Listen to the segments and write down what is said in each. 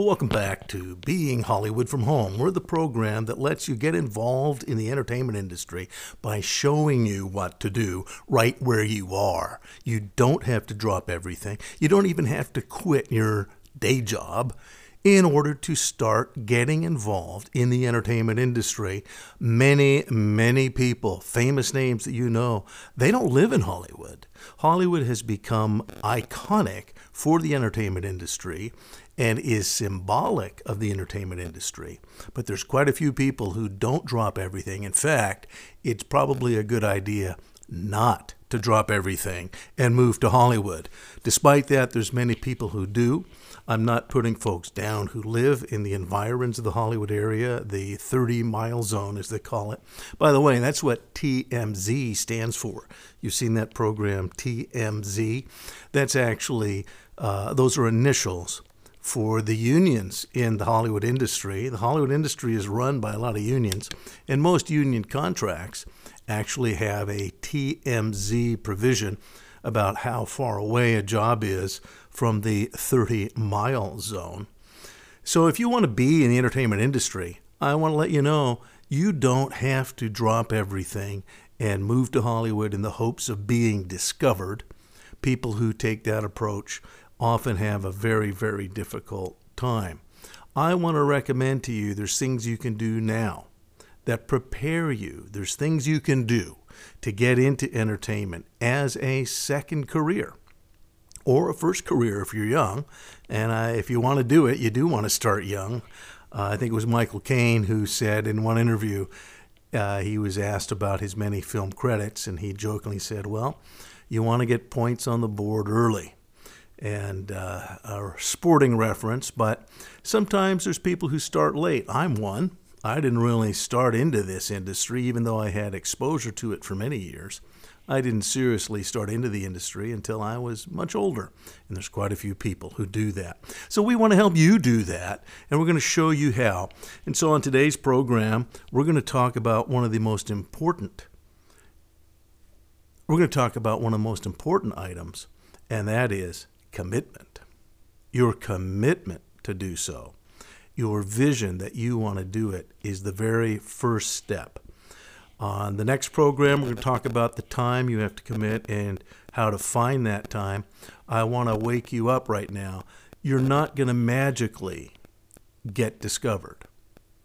Well, welcome back to Being Hollywood from Home. We're the program that lets you get involved in the entertainment industry by showing you what to do right where you are. You don't have to drop everything, you don't even have to quit your day job in order to start getting involved in the entertainment industry. Many, many people, famous names that you know, they don't live in Hollywood. Hollywood has become iconic for the entertainment industry and is symbolic of the entertainment industry. But there's quite a few people who don't drop everything. In fact, it's probably a good idea not to drop everything and move to Hollywood. Despite that, there's many people who do. I'm not putting folks down who live in the environs of the Hollywood area, the 30 mile zone, as they call it. By the way, that's what TMZ stands for. You've seen that program, TMZ. That's actually, uh, those are initials for the unions in the Hollywood industry. The Hollywood industry is run by a lot of unions, and most union contracts actually have a TMZ provision about how far away a job is from the 30 mile zone. So, if you want to be in the entertainment industry, I want to let you know you don't have to drop everything and move to Hollywood in the hopes of being discovered. People who take that approach often have a very, very difficult time. I want to recommend to you there's things you can do now that prepare you. There's things you can do to get into entertainment as a second career or a first career if you're young. And uh, if you want to do it, you do want to start young. Uh, I think it was Michael Caine who said in one interview, uh, he was asked about his many film credits, and he jokingly said, Well, you want to get points on the board early and uh, a sporting reference, but sometimes there's people who start late. I'm one. I didn't really start into this industry, even though I had exposure to it for many years. I didn't seriously start into the industry until I was much older, and there's quite a few people who do that. So we want to help you do that, and we're going to show you how. And so on today's program, we're going to talk about one of the most important we're going to talk about one of the most important items, and that is commitment. Your commitment to do so, your vision that you want to do it, is the very first step. On the next program, we're going to talk about the time you have to commit and how to find that time. I want to wake you up right now. You're not going to magically get discovered.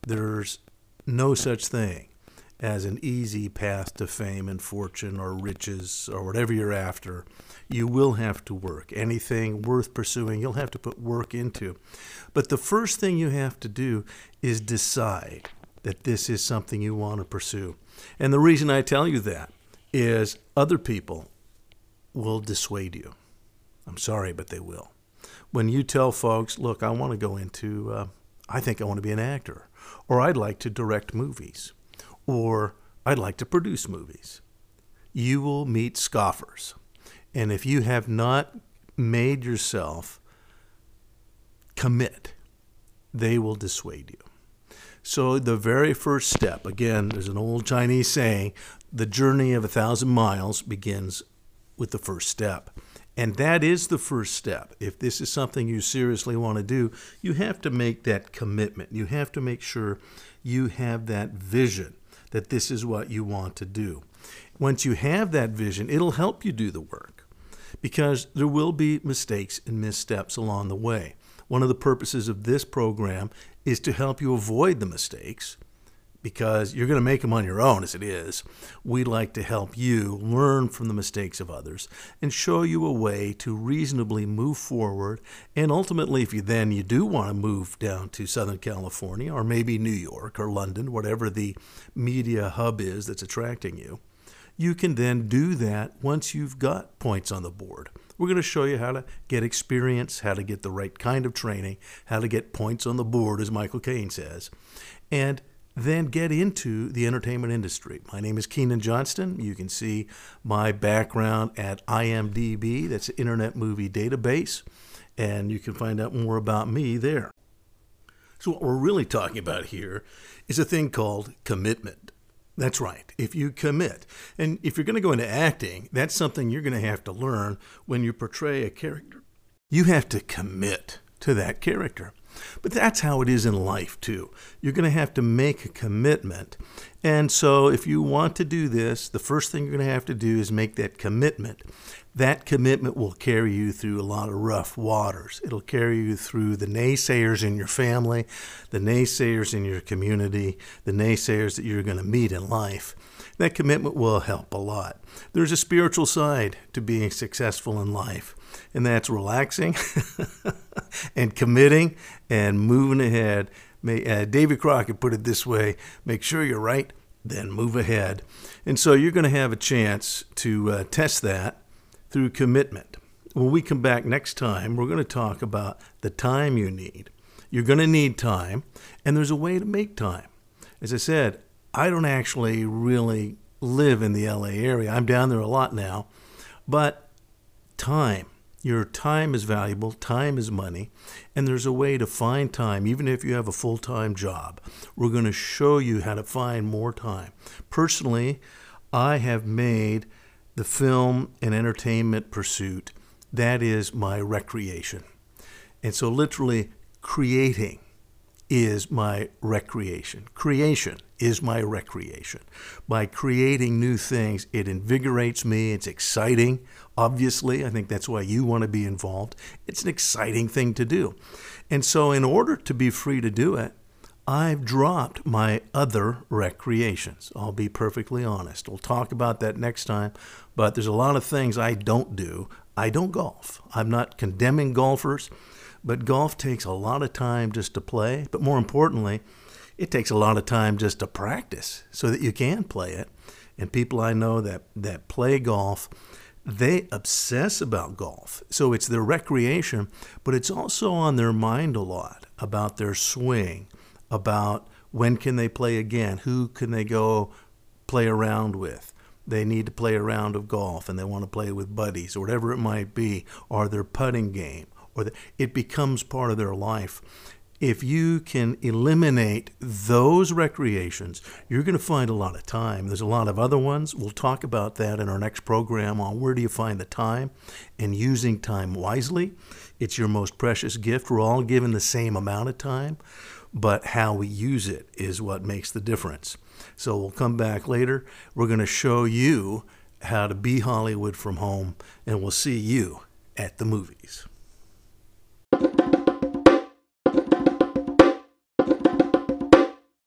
There's no such thing as an easy path to fame and fortune or riches or whatever you're after you will have to work. Anything worth pursuing, you'll have to put work into. But the first thing you have to do is decide that this is something you want to pursue. And the reason I tell you that is other people will dissuade you. I'm sorry, but they will. When you tell folks, look, I want to go into, uh, I think I want to be an actor, or I'd like to direct movies, or I'd like to produce movies, you will meet scoffers. And if you have not made yourself commit, they will dissuade you. So, the very first step, again, there's an old Chinese saying, the journey of a thousand miles begins with the first step. And that is the first step. If this is something you seriously want to do, you have to make that commitment. You have to make sure you have that vision that this is what you want to do. Once you have that vision, it'll help you do the work because there will be mistakes and missteps along the way. One of the purposes of this program is to help you avoid the mistakes because you're going to make them on your own as it is. We'd like to help you learn from the mistakes of others and show you a way to reasonably move forward. And ultimately, if you then you do want to move down to Southern California or maybe New York or London, whatever the media hub is that's attracting you, you can then do that once you've got points on the board. We're going to show you how to get experience, how to get the right kind of training, how to get points on the board, as Michael Caine says, and then get into the entertainment industry. My name is Keenan Johnston. You can see my background at IMDb, that's the Internet Movie Database, and you can find out more about me there. So, what we're really talking about here is a thing called commitment. That's right. If you commit. And if you're going to go into acting, that's something you're going to have to learn when you portray a character. You have to commit to that character. But that's how it is in life, too. You're going to have to make a commitment. And so, if you want to do this, the first thing you're going to have to do is make that commitment. That commitment will carry you through a lot of rough waters. It'll carry you through the naysayers in your family, the naysayers in your community, the naysayers that you're going to meet in life. That commitment will help a lot. There's a spiritual side to being successful in life, and that's relaxing and committing and moving ahead. May, uh, David Crockett put it this way make sure you're right, then move ahead. And so you're going to have a chance to uh, test that through commitment. When we come back next time, we're going to talk about the time you need. You're going to need time, and there's a way to make time. As I said, I don't actually really live in the LA area. I'm down there a lot now. But time, your time is valuable, time is money, and there's a way to find time, even if you have a full time job. We're going to show you how to find more time. Personally, I have made the film and entertainment pursuit that is my recreation. And so, literally, creating is my recreation. Creation is my recreation. By creating new things, it invigorates me. It's exciting. Obviously, I think that's why you want to be involved. It's an exciting thing to do. And so, in order to be free to do it, I've dropped my other recreations. I'll be perfectly honest. We'll talk about that next time, but there's a lot of things I don't do. I don't golf. I'm not condemning golfers. But golf takes a lot of time just to play, but more importantly, it takes a lot of time just to practice so that you can play it. And people I know that, that play golf, they obsess about golf. So it's their recreation, but it's also on their mind a lot about their swing, about when can they play again, who can they go play around with. They need to play a round of golf and they want to play with buddies or whatever it might be, or their putting game or the, it becomes part of their life. If you can eliminate those recreations, you're going to find a lot of time. There's a lot of other ones. We'll talk about that in our next program on where do you find the time and using time wisely. It's your most precious gift. We're all given the same amount of time, but how we use it is what makes the difference. So we'll come back later. We're going to show you how to be Hollywood from home, and we'll see you at the movies.